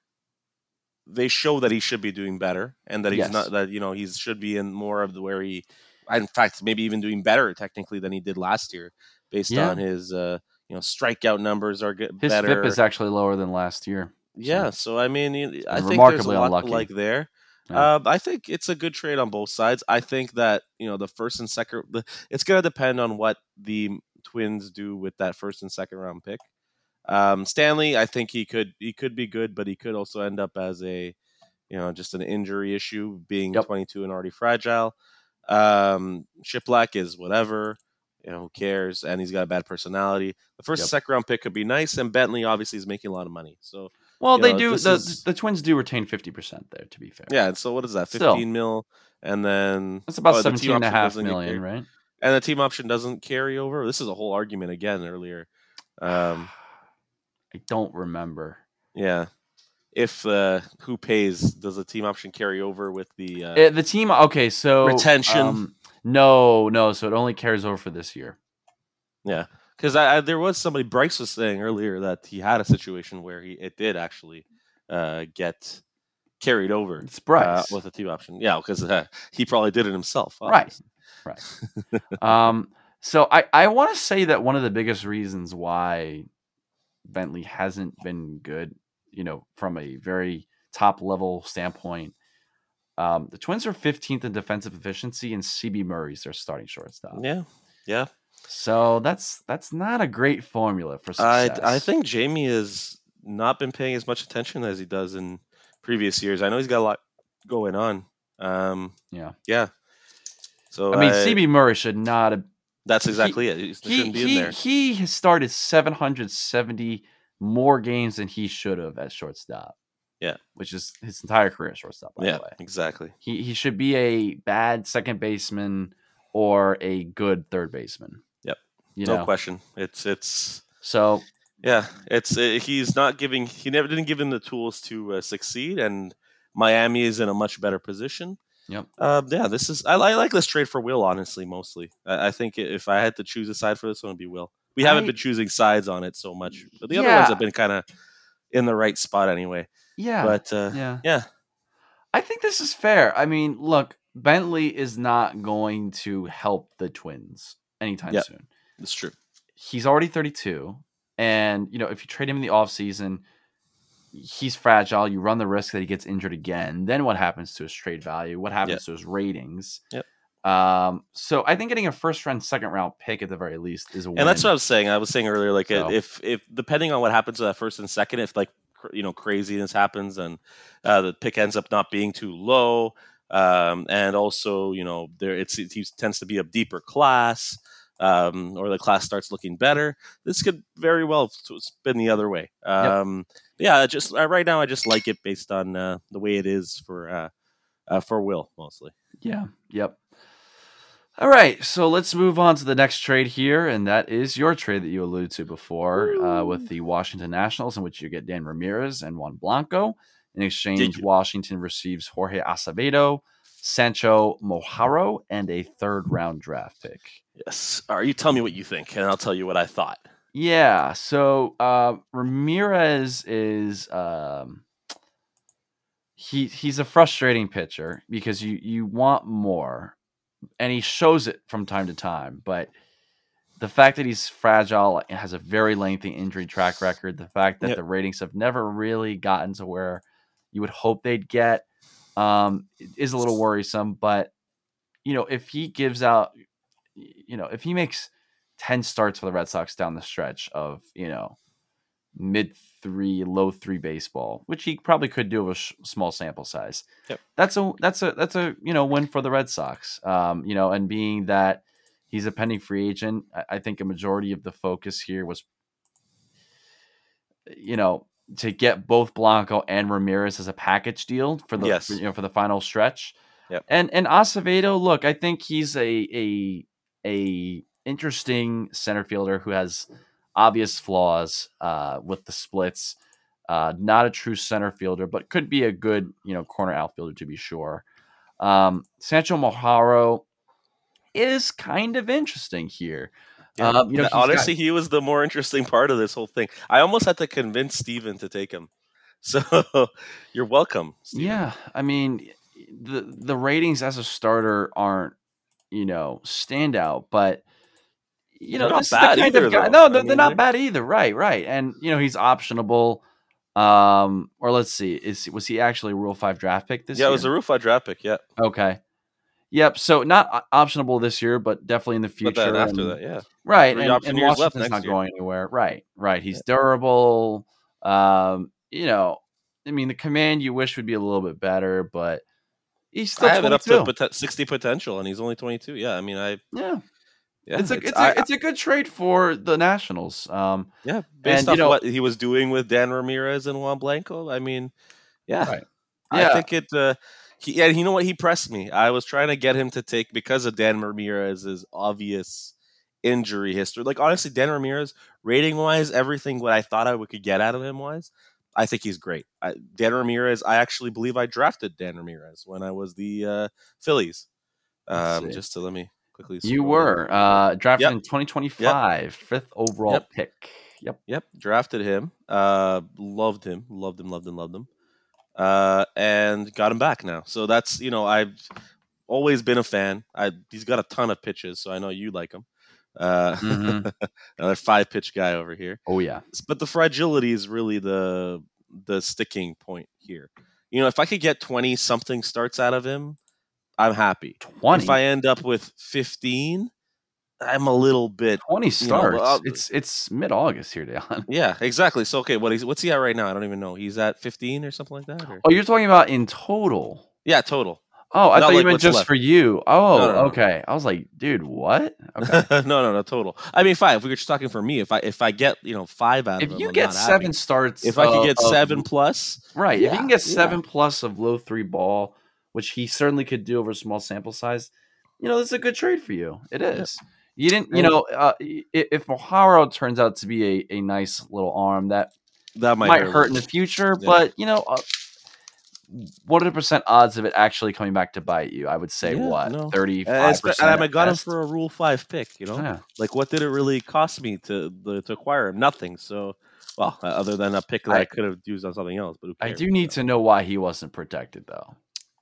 they show that he should be doing better and that he's Yes. not that you know he should be in more of the where he in fact maybe even doing better technically than he did last year based Yeah. on his uh you know strikeout numbers are get His better FIP is actually lower than last year. yeah so i mean i think there's a lot unlucky. like there Yeah. um, I think it's a good trade on both sides. I think that you know the first and second. The, it's going to depend on what the Twins do with that first and second round pick. Um, Stanley, I think he could he could be good, but he could also end up as a you know just an injury issue, being Yep. 22 and already fragile. Um, Shiplack is whatever. You know who cares, and he's got a bad personality. The first Yep. and second round pick could be nice, and Bentley obviously is making a lot of money. So Well, you they know, do. The, is- the Twins do retain fifty percent there. To be fair, yeah, so what is that? Still. 15 mil, and then that's about oh, the and a half million, right? and the team option doesn't carry over. This is a whole argument again earlier. Um, [sighs] I don't remember. yeah, if uh, who pays does the team option carry over with the? Uh, Eh, the team. Okay, so Retention. um, no, no. So it only carries over for this year. yeah, because I, I, there was somebody Bryce was saying earlier that he had a situation where he it did actually uh, get carried over It's uh, Bryce, with the two option. Yeah, because uh, he probably did it himself. Right. right? [laughs] um, so I I want to say that one of the biggest reasons why Bentley hasn't been good, you know, from a very top level standpoint, Um, the Twins are 15th in defensive efficiency, and CB Murray's their starting shortstop. Yeah, yeah. So that's that's not a great formula for success. I think Jamie has not been paying as much attention as he does in previous years. I know he's got a lot going on. Um, Yeah. yeah. So I mean, CB Murray should not have. That's exactly it. He, He shouldn't be in there. he has started 770 more games than he should have at shortstop. Yeah. which is his entire career at shortstop. By yeah, the way, exactly. he he should be a bad second baseman or a good third baseman. You no know. question. It's it's So yeah. It's uh, he's not giving. He never didn't give him the tools to uh, succeed, and Miami is in a much better position. Yep. Uh, yeah, this is. I, I like this trade for Will. Honestly, mostly. I, I think if I had to choose a side for this one, it'd be Will. We haven't I- been choosing sides on it so much, but the other ones have been kind of in the right spot anyway. yeah, But uh, yeah, yeah, I think this is fair. I mean, look, Bentley is not going to help the Twins anytime Yep. soon. It's true. He's already 32. And, you know, if you trade him in the offseason, he's fragile. You run the risk that he gets injured again. Then what happens to his trade value? What happens to his ratings? Yep. Um, so I think getting a first round, second round pick at the very least is a win. And that's what I was saying. I was saying earlier, like So- if if depending on what happens to that first and second, if like cr- you know craziness happens and uh, the pick ends up not being too low, um, and also you know there it's it tends to be a deeper class, um, or the class starts looking better. This could very well spin the other way. Um, Yeah, just uh, right now I just like it based on uh, the way it is for uh, uh, for Will mostly. Yeah. Yep. All right, so let's move on to the next trade here, and that is your trade that you alluded to before uh, with the Washington Nationals, in which you get Dan Ramirez and Juan Blanco. In exchange. Washington receives Jorge Acevedo, Sancho Mojaro, and a third round draft pick. Yes. All right, you tell me what you think, and I'll tell you what I thought. Yeah, so uh, Ramirez is um, he he's a frustrating pitcher because you you want more, and he shows it from time to time. But the fact that he's fragile and has a very lengthy injury track record, the fact that Yep. the ratings have never really gotten to where you would hope they'd get, um, is a little worrisome. But you know, if he gives out, you know, if he makes 10 starts for the Red Sox down the stretch of, you know, mid three, low three baseball, which he probably could do with a sh- small sample size. Yep. That's a that's a that's a you know win for the Red Sox. Um, you know, and being that he's a pending free agent, I, I think a majority of the focus here was, you know, to get both Blanco and Ramirez as a package deal for the Yes. you know for the final stretch. Yep. And and Acevedo, look, I think he's a a a interesting center fielder who has obvious flaws uh, with the splits. Uh, not a true center fielder, but could be a good you know corner outfielder to be sure. Um, Sancho Mojaro is kind of interesting here. Yeah. Um, you know, he's got- honestly, he was the more interesting part of this whole thing. I almost had to convince Steven to take him. [laughs] So you're welcome. Steven. Yeah, I mean, the the ratings as a starter aren't you know standout, but you know They're not this is the bad kind either, of guy. though. No, they're, they're not bad either. Right, right, and you know he's optionable. Um, or let's see, is was he actually a Rule Five draft pick this year? Yeah, year? it was a Rule Five draft pick. Yeah, okay. Yep. So not optionable this year, but definitely in the future. but after and- that, yeah, right? Three And, and Washington's not year. going anywhere. Right, right. He's durable. Um, you know, I mean, the command you wish would be a little bit better, but he's still I have it up 22. to sixty potential, and he's only twenty two. Yeah, I mean, I yeah, yeah, it's a it's, I- a it's a good trade for the Nationals. Um, yeah, based you off know- what he was doing with Dan Ramirez and Juan Blanco. I mean, yeah, Right. I Yeah. think it. Uh, he, yeah, you know what? He pressed me. I was trying to get him to take because of Dan Ramirez's obvious injury history. Like honestly, Dan Ramirez, rating wise, everything what I thought I would could get out of him wise, I think he's great. I, Dan Ramirez, I actually believe I drafted Dan Ramirez when I was the uh, Phillies. Um, just to let me quickly. you were uh, drafted Yep. in 2025, fifth overall Yep. pick. Yep. Yep, drafted him. Uh, loved him, loved him, loved him, loved him. Uh, and got him back now. So that's you know I've always been a fan. I he's got a ton of pitches, so I know you like him. Uh, Mhm. [laughs] another five pitch guy over here. Oh yeah. But the fragility is really the the sticking point here. you know, if I could get twenty something starts out of him, I'm happy. Twenty. If I end up with fifteen, I'm a little bit. 20 you know, starts. it's it's mid August here, Dejan. [laughs] Yeah, exactly. So okay, what he's what's he at right now? I don't even know. He's at fifteen or something like that. Or? Oh, you're talking about in total. Yeah, total. Oh, I Not thought you meant just left. for you. Oh, No, no, no. okay. I was like, dude, what? Okay. [laughs] no, no, no, total. I mean, five. If we were just talking for me, if I if I get you know five out if of them, you I'm get seven happy. starts, if I could get of- seven plus, right? if you can get yeah. seven plus of low three ball, which he certainly could do over a small sample size, you know, that's a good trade for you. It is. You didn't, you know, uh, if Moharo turns out to be a, a nice little arm that that might, might, hurt in the future, Yeah. but you know, uh, what are the percent odds of it actually coming back to bite you? I would say Yeah, what thirty And percent. and I got him for a Rule Five pick. You know, Yeah. like what did it really cost me to to acquire him? Nothing. So, well, uh, other than a pick that I, I- could have used on something else. But I do need to know why he wasn't protected though.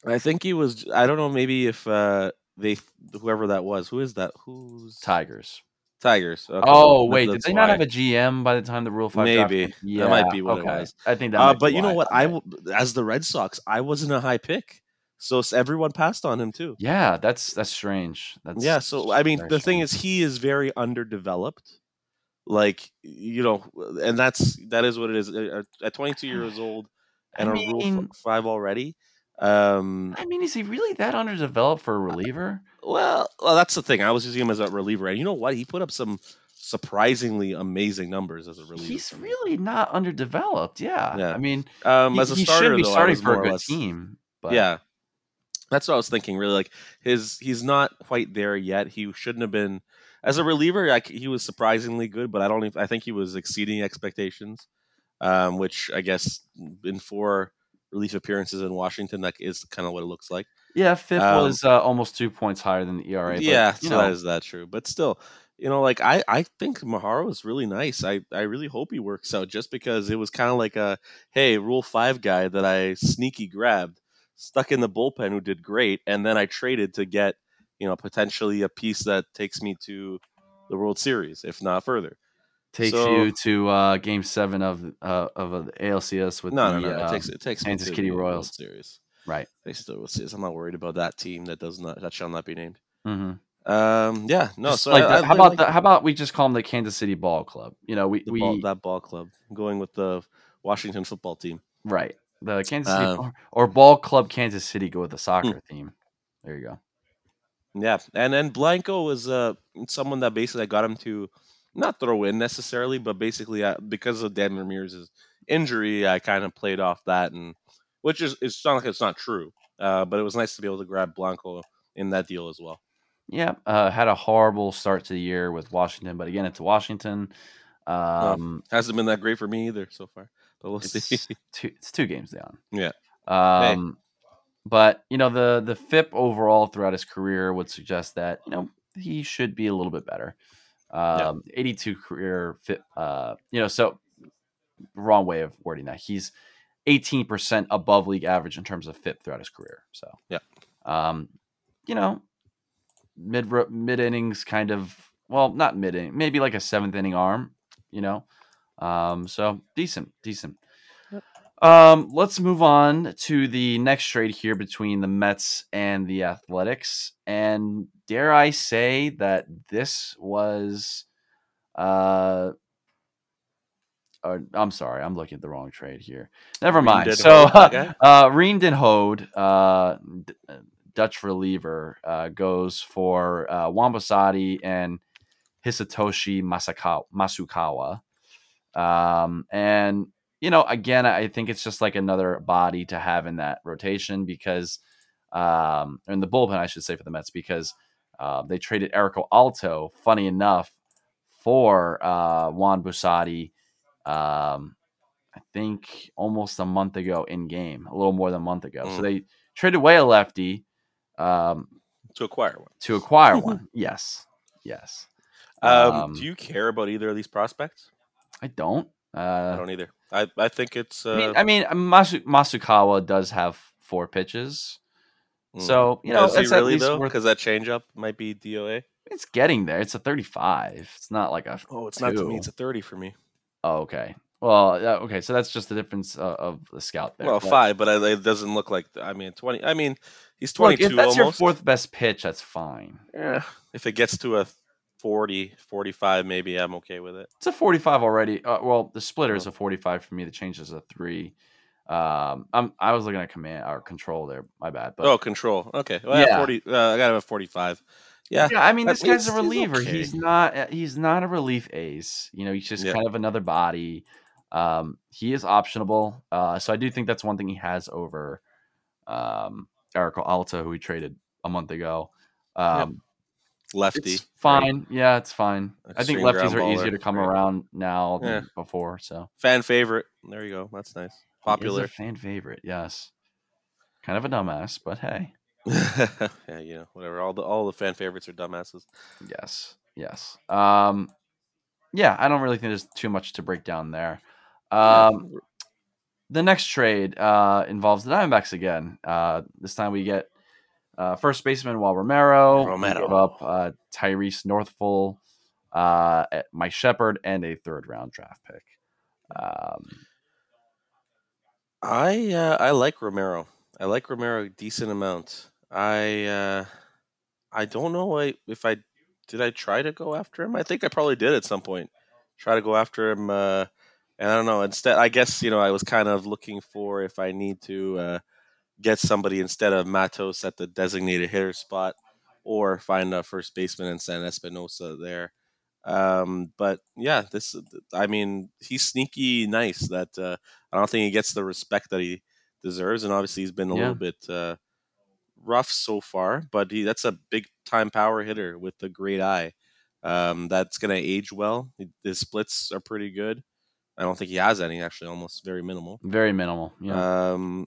I think he was. I don't know. Maybe if uh, they whoever that was, who is that? Who's Tigers. Tigers? Okay, Oh wait, did they not have a GM by the time the Rule Five? Maybe. came? That might be what it was. I think that. Uh, but you know what? I as the Red Sox, I wasn't a high pick, so everyone passed on him too. Yeah, that's that's strange. That's yeah. So I mean, the thing is, he is very underdeveloped. Like you know, and that's that is what it is. At 22 years old [sighs] and I a Rule mean- Five already. Um, I mean, is he really that underdeveloped for a reliever? well, well, that's the thing. I was using him as a reliever, and you know what? He put up some surprisingly amazing numbers as a reliever. He's really not underdeveloped. Yeah. Yeah. I mean, um, he, as a he starter, should be though, I starting for a good less- team. But Yeah, that's what I was thinking. Really, like his he's not quite there yet. He shouldn't have been as a reliever. Like he was surprisingly good, but I don't. Even, I think he was exceeding expectations, um, which I guess in four relief appearances in Washington, that is kind of what it looks like. yeah, FIP Um, was uh, almost two points higher than the ERA. But, yeah, so know, that is that true. But still, you know, like I, I think Maharo is really nice. I, I really hope he works out just because it was kind of like a hey, rule five guy that I sneaky grabbed, stuck in the bullpen who did great, and then I traded to get, you know, potentially a piece that takes me to the World Series, if not further. Takes so- you to uh, Game Seven of uh, of uh, the ALCS with No, the no, no. uh, it takes it takes Kansas City Royals. Series. right. They still will see Series. I'm not worried about that team that does not that shall not be named. hmm Um, yeah, no. Just so like I- I how about like the, how about we just call them the Kansas City Ball Club? You know, we we ball, that ball club going with the Washington football team. right the Kansas City Uh, or, or Ball Club Kansas City go with the Hmm. soccer theme. There you go. Yeah, and then Blanco was uh someone that basically got him to not throw in necessarily, but basically uh, because of Dan Ramirez's injury, I kind of played off that, and which is it's not like it's not true, uh, but it was nice to be able to grab Blanco in that deal as well. Yeah, uh, had a horrible start to the year with Washington, but again, it's Washington. Um, Hasn't been that great for me either so far, but we'll it's see. [laughs] two it's two games down. Yeah. Um, but you know the the FIP overall throughout his career would suggest that you know he should be a little bit better. Um, 82 career FIP. Uh, you know, so wrong way of wording that. He's 18% above league average in terms of FIP throughout his career. So Yeah. um, you know, mid mid innings kind of well, not mid inning, maybe like a seventh inning arm. You know, um, so decent, decent. Um, let's move on to the next trade here between the Mets and the Athletics. And dare I say that this was uh or, I'm sorry, I'm looking at the wrong trade here. Never mind. So okay. [laughs] uh Reendon Hode, uh D- Dutch reliever, uh, goes for uh Juan Busati and Hisatoshi Masakawa, Masukawa. Um, and you know, again, I think it's just like another body to have in that rotation because, um, in the bullpen, I should say for the Mets because uh, they traded Erico Alto, funny enough, for uh, Juan Busati. Um, I think almost a month ago in game, a little more than a month ago. So Mm. they traded away a lefty um, to acquire one. to acquire [laughs] one. yes, yes. Um, Um, do you care about either of these prospects? I don't. Uh, I don't either. I, I think it's. Uh, I mean, I mean, Masu- Masukawa does have four pitches, mm. so you know he it's at really least though? worth. Because that changeup might be DOA. It's getting there. It's a thirty-five. It's not like a. Oh, it's not to me. It's a thirty for me. Oh, okay. Well, okay, so that's just the difference uh, of the scout there. well, but- five, but I, it doesn't look like. I mean, twenty. I mean, he's Look, twenty-two if that's your fourth best pitch, that's fine. Yeah. If it gets to a 40, 45, maybe I'm okay with it. It's a 45 already. Uh, well, the splitter is a 45 for me. The change is a three. Um, I'm I was looking at command or control there. My bad. But oh, control. Okay. Well, yeah. Yeah. 40. Uh, I got him at 45. Yeah. yeah, I mean, this guy's a he's- he's reliever. okay. He's not. uh, He's not a relief ace. You know, he's just Yeah. kind of another body. Um, he is optionable. Uh, so I do think that's one thing he has over um, Eric Alta, who we traded a month ago. Um, Lefty. It's right? fine. Yeah, it's fine. I think lefties are easier to come right. around now than Yeah. before. So Fan favorite. There you go. That's nice. Popular. fan favorite. Yes, kind of a dumbass, but hey, [laughs] yeah, you know, whatever. All the all the fan favorites are dumbasses. yes, yes. Um, yeah, I don't really think there's too much to break down there. Um, the next trade uh, involves the Diamondbacks again. Uh, this time we get uh, first baseman Wal Romero. Romero. give up uh, Tyrese Northfull, uh, Mike Shepard, and a third round draft pick. Um, I uh, I like Romero. I like Romero a decent amount. I uh, I don't know if I did I try to go after him. I think I probably did at some point. Try to go after him, uh, and I don't know. Instead, I guess you know I was kind of looking for if I need to uh, get somebody instead of Matos at the designated hitter spot, or find a first baseman and send Espinosa there. Um, but yeah, this I mean he's sneaky nice. That uh, I don't think he gets the respect that he deserves, and obviously he's been a Yeah. little bit uh, rough so far. But he, that's a big time power hitter with a great eye. Um, that's going to age well. His splits are pretty good. I don't think he has any actually, almost very minimal. very minimal. Yeah. Um,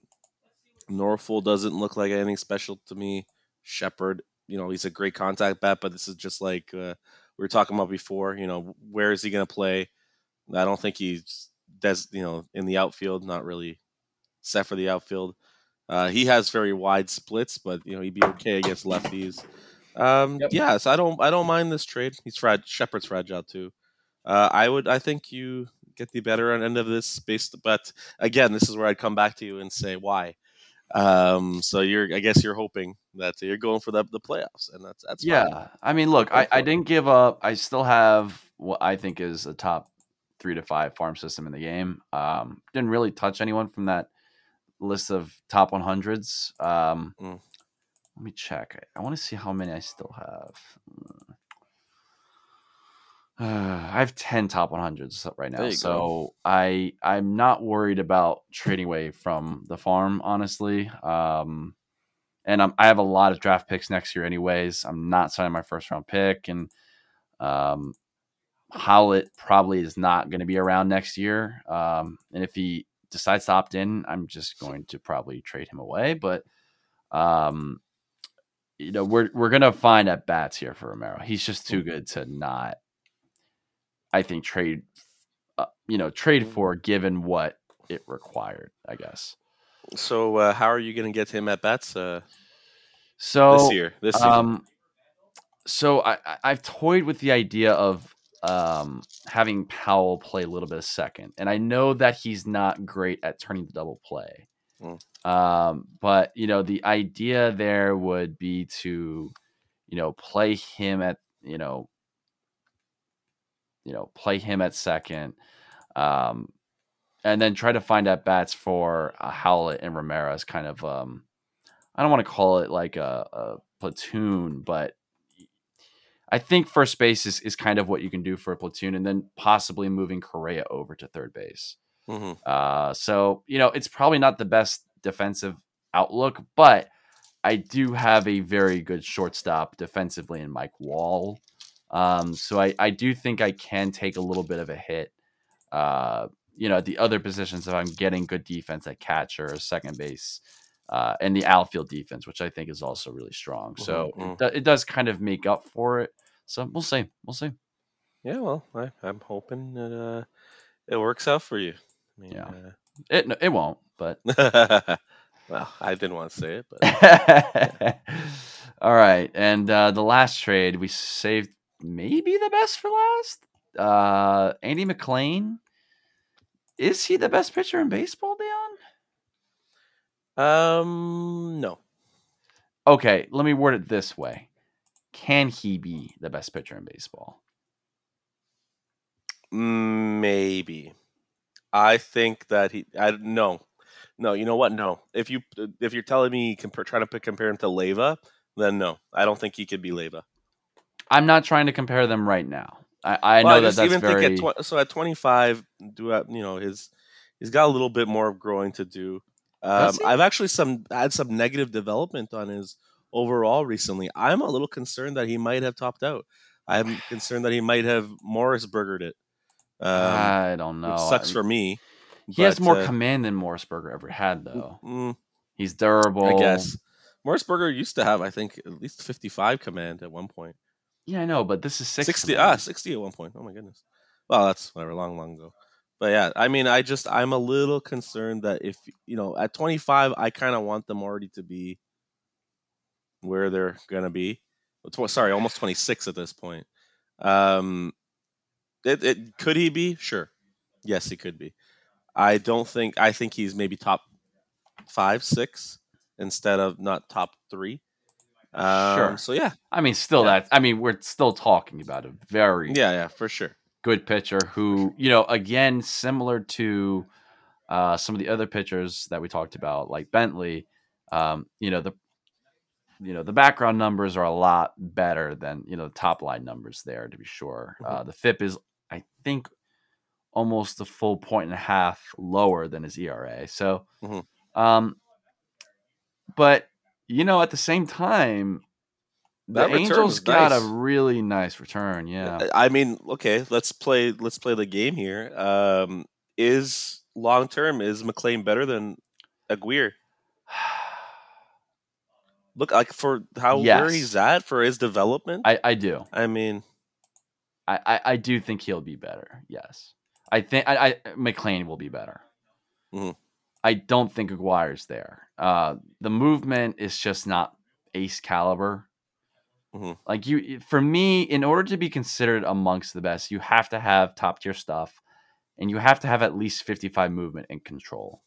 Norfolk doesn't look like anything special to me. Shepard, you know, he's a great contact bat, but this is just like uh, we were talking about before. You know, where is he going to play? I don't think he's des- you know in the outfield. Not really set for the outfield. Uh, he has very wide splits, but you know he'd be okay against lefties. Um, Yep. Yeah, so I don't I don't mind this trade. He's frag- Shepard's fragile too. Uh, I would I think you get the better end of this based, but again, this is where I'd come back to you and say why. Um, so you're I guess you're hoping that you're going for the the playoffs, and that's that's fine. yeah. I mean, look, I, I didn't give up. I still have what I think is a top three to five farm system in the game. Um, didn't really touch anyone from that list of top 100s. Um, Mm. Let me check. I, I want to see how many I still have. Uh, [sighs] I have 10 top 100s right now. Go. So I I'm not worried about trading away from the farm, honestly. Um, and I'm, I have a lot of draft picks next year, anyways. I'm not signing my first round pick, and um, Howlett probably is not going to be around next year. Um, and if he decides to opt in, I'm just going to probably trade him away. But um, you know, we're we're gonna find at bats here for Romero. He's just too good to not. I think trade, uh, you know, trade for given what it required. I guess. So uh, how are you going to get him at bats uh, So this year? This season? Um, so I, I I've toyed with the idea of um having Powell play a little bit of second, and I know that he's not great at turning the double play. Mm. Um, but you know the idea there would be to, you know, play him at you know, you know, play him at second, um, and then try to find at bats for uh, Howlett and as kind of um, I don't want to call it like a, a platoon, but I think first base is, is kind of what you can do for a platoon, and then possibly moving Correa over to third base. Mhm. Uh, so you know it's probably not the best defensive outlook, but I do have a very good shortstop defensively in Mike Wall. Um, so I, I do think I can take a little bit of a hit. Uh, you know, at the other positions if I'm getting good defense at catcher or second base, uh, and the outfield defense, which I think is also really strong. So Mhm, it, it does kind of make up for it. So we'll see. We'll see. Yeah, well, I, I'm hoping that uh, it works out for you. I mean, Yeah. It no, it won't, but uh, [laughs] well, I didn't want to say it, but [laughs] All right, and uh, the last trade we saved maybe the best for last. Uh, Andy McLean is he the best pitcher in baseball, Dejan? Um, no. Okay, let me word it this way: Can he be the best pitcher in baseball? Maybe. I think that he. I no, no. You know what? No. If you if you're telling me compare, trying to pick, compare him to Leva, then no. I don't think he could be Leva. I'm not trying to compare them right now. I, I Well, know that that's even very. think at tw- so at 25, do I, you know his he's got a little bit more of growing to do. Um, I've actually some had some negative development on his overall recently. I'm a little concerned that he might have topped out. I'm concerned that he might have Morrisburgered it. Um, I don't know. sucks I- for me. He has more uh, command than Morrisburger ever had, though. mm, He's durable. I guess Morrisburger used to have, I think, at least 55 command at one point. Yeah, I know, but this is six 60 ah 60 at one point oh my goodness. Well that's whatever long long ago. But yeah i mean i just i'm a little concerned that if you know at 25 i kind of want them already to be where they're gonna be. Sorry almost 26 at this point. Um it, it could he be? Sure. Yes he could be. I don't think i think he's maybe top five six instead of not top three um, Sure. so yeah I mean, still Yeah. that. I mean, we're still talking about a very yeah yeah for sure good pitcher who, you know, again, similar to uh, some of the other pitchers that we talked about, like Bentley. Um, you know the, you know the background numbers are a lot better than you know the top line numbers there to be sure. Uh, the FIP is, I think, almost a full point and a half lower than his ERA. So, Mhm. um, but you know, at the same time, the That Angels got nice. a really nice return. Yeah. I mean, okay, let's play let's play the game here. Um is long term is McLean better than Aguirre? [sighs] Look like for how where he's at for his development. I, I, do. I mean, I, I, I do think he'll be better. Yes. I think I, I McLean will be better. Mhm. I don't think Aguirre's there. Uh, the movement is just not ace caliber. Mhm. Like you, for me, in order to be considered amongst the best, you have to have top tier stuff, and you have to have at least fifty-five movement and control.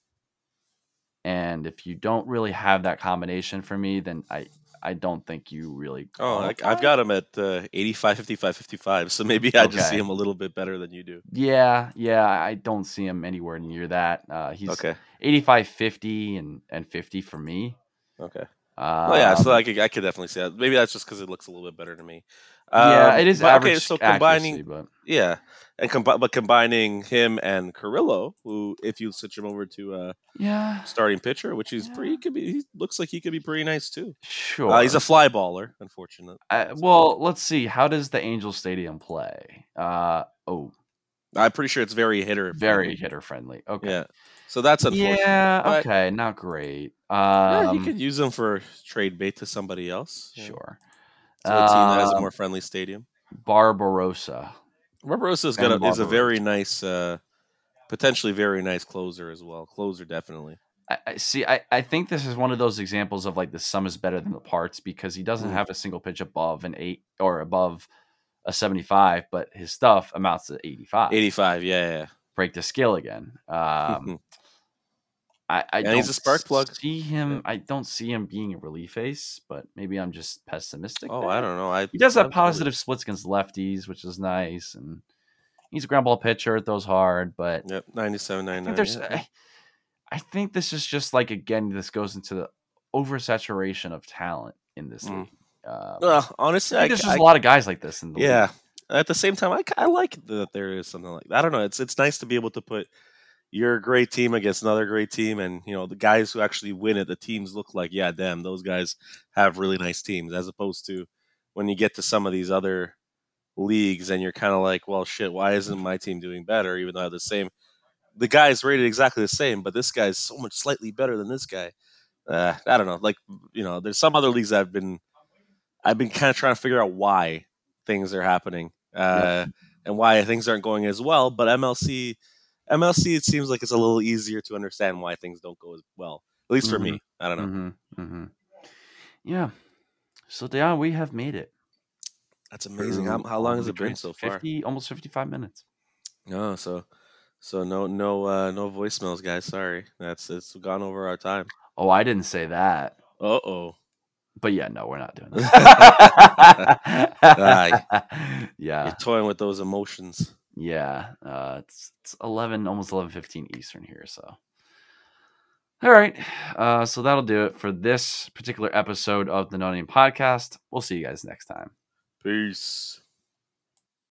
And if you don't really have that combination for me, then I I don't think you really. oh, I, I've got him at uh, 85, 55, 55. So maybe I just see him a little bit better than you do. Yeah, yeah, I don't see him anywhere near that. Uh, he's Okay. 85, 50, and and 50 for me. Okay. Um, Well, yeah. So I could I could definitely see that. Maybe that's just because it looks a little bit better to me. yeah, Um, it is average Okay, so accuracy, combining but Yeah, and combi- but combining him and Carrillo, who if you switch him over to a yeah, starting pitcher, which he's Yeah. pretty, he could be. He looks like he could be pretty nice too. sure. Uh, he's a fly baller, unfortunately. Uh, well, let's see. How does the Angel Stadium play? Uh, oh, I'm pretty sure it's very hitter. very friendly. hitter friendly. Okay. Yeah, so that's unfortunate. Yeah. Okay. Not great. Yeah, Um, you could use him for trade bait to somebody else. yeah. sure. To a team that has a Um, more friendly stadium. Barbarossa. Barbarosa's Ben got a, is a very nice, uh, potentially very nice closer as well. Closer definitely. I, I see. I, I think this is one of those examples of like the sum is better than the parts because he doesn't Mm. have a single pitch above an eight or above a 75, but his stuff amounts to 85. 85. Yeah, yeah. Break the scale again. Um, [laughs] I, I And don't he's a spark plug. see him. I don't see him being a relief ace, but maybe I'm just pessimistic. oh, there. I don't know. I He does have I've really- positive splits against lefties, which is nice, and he's a ground ball pitcher. Throws hard, but Yep, 97, I think yeah. I, I think this is just like again, this goes into the oversaturation of talent in this Mm. league. Um, Well, honestly, I I, there's just a lot of guys like this in the yeah. league. At the same time, I, I like that there is something like that. I don't know. It's it's nice to be able to put your great team against another great team, and you know the guys who actually win it. The teams look like yeah, damn, those guys have really nice teams, as opposed to when you get to some of these other leagues and you're kind of like, well, shit, why isn't my team doing better? Even though I have the same, the guy's rated exactly the same, but this guy's so much slightly better than this guy. Uh, I don't know. Like you know, there's some other leagues that I've been, I've been kind of trying to figure out why things are happening uh, and why things aren't going as well. But MLC, MLC, it seems like it's a little easier to understand why things don't go as well. At least for me, I don't know. Mm-hmm, mm-hmm. Yeah. So yeah, we have made it. That's amazing. How, how long has it been so far? Fifty, almost fifty-five minutes. Oh, so So no no uh no voicemails, guys. Sorry. That's it's gone over our time. Oh, I didn't say that. Uh oh. But yeah, no, we're not doing [laughs] that. [laughs] Yeah, You're toying with those emotions. Yeah. Uh, it's it's eleven, almost eleven fifteen Eastern here. So, all right. Uh, so that'll do it for this particular episode of the No Podcast. We'll see you guys next time. Peace.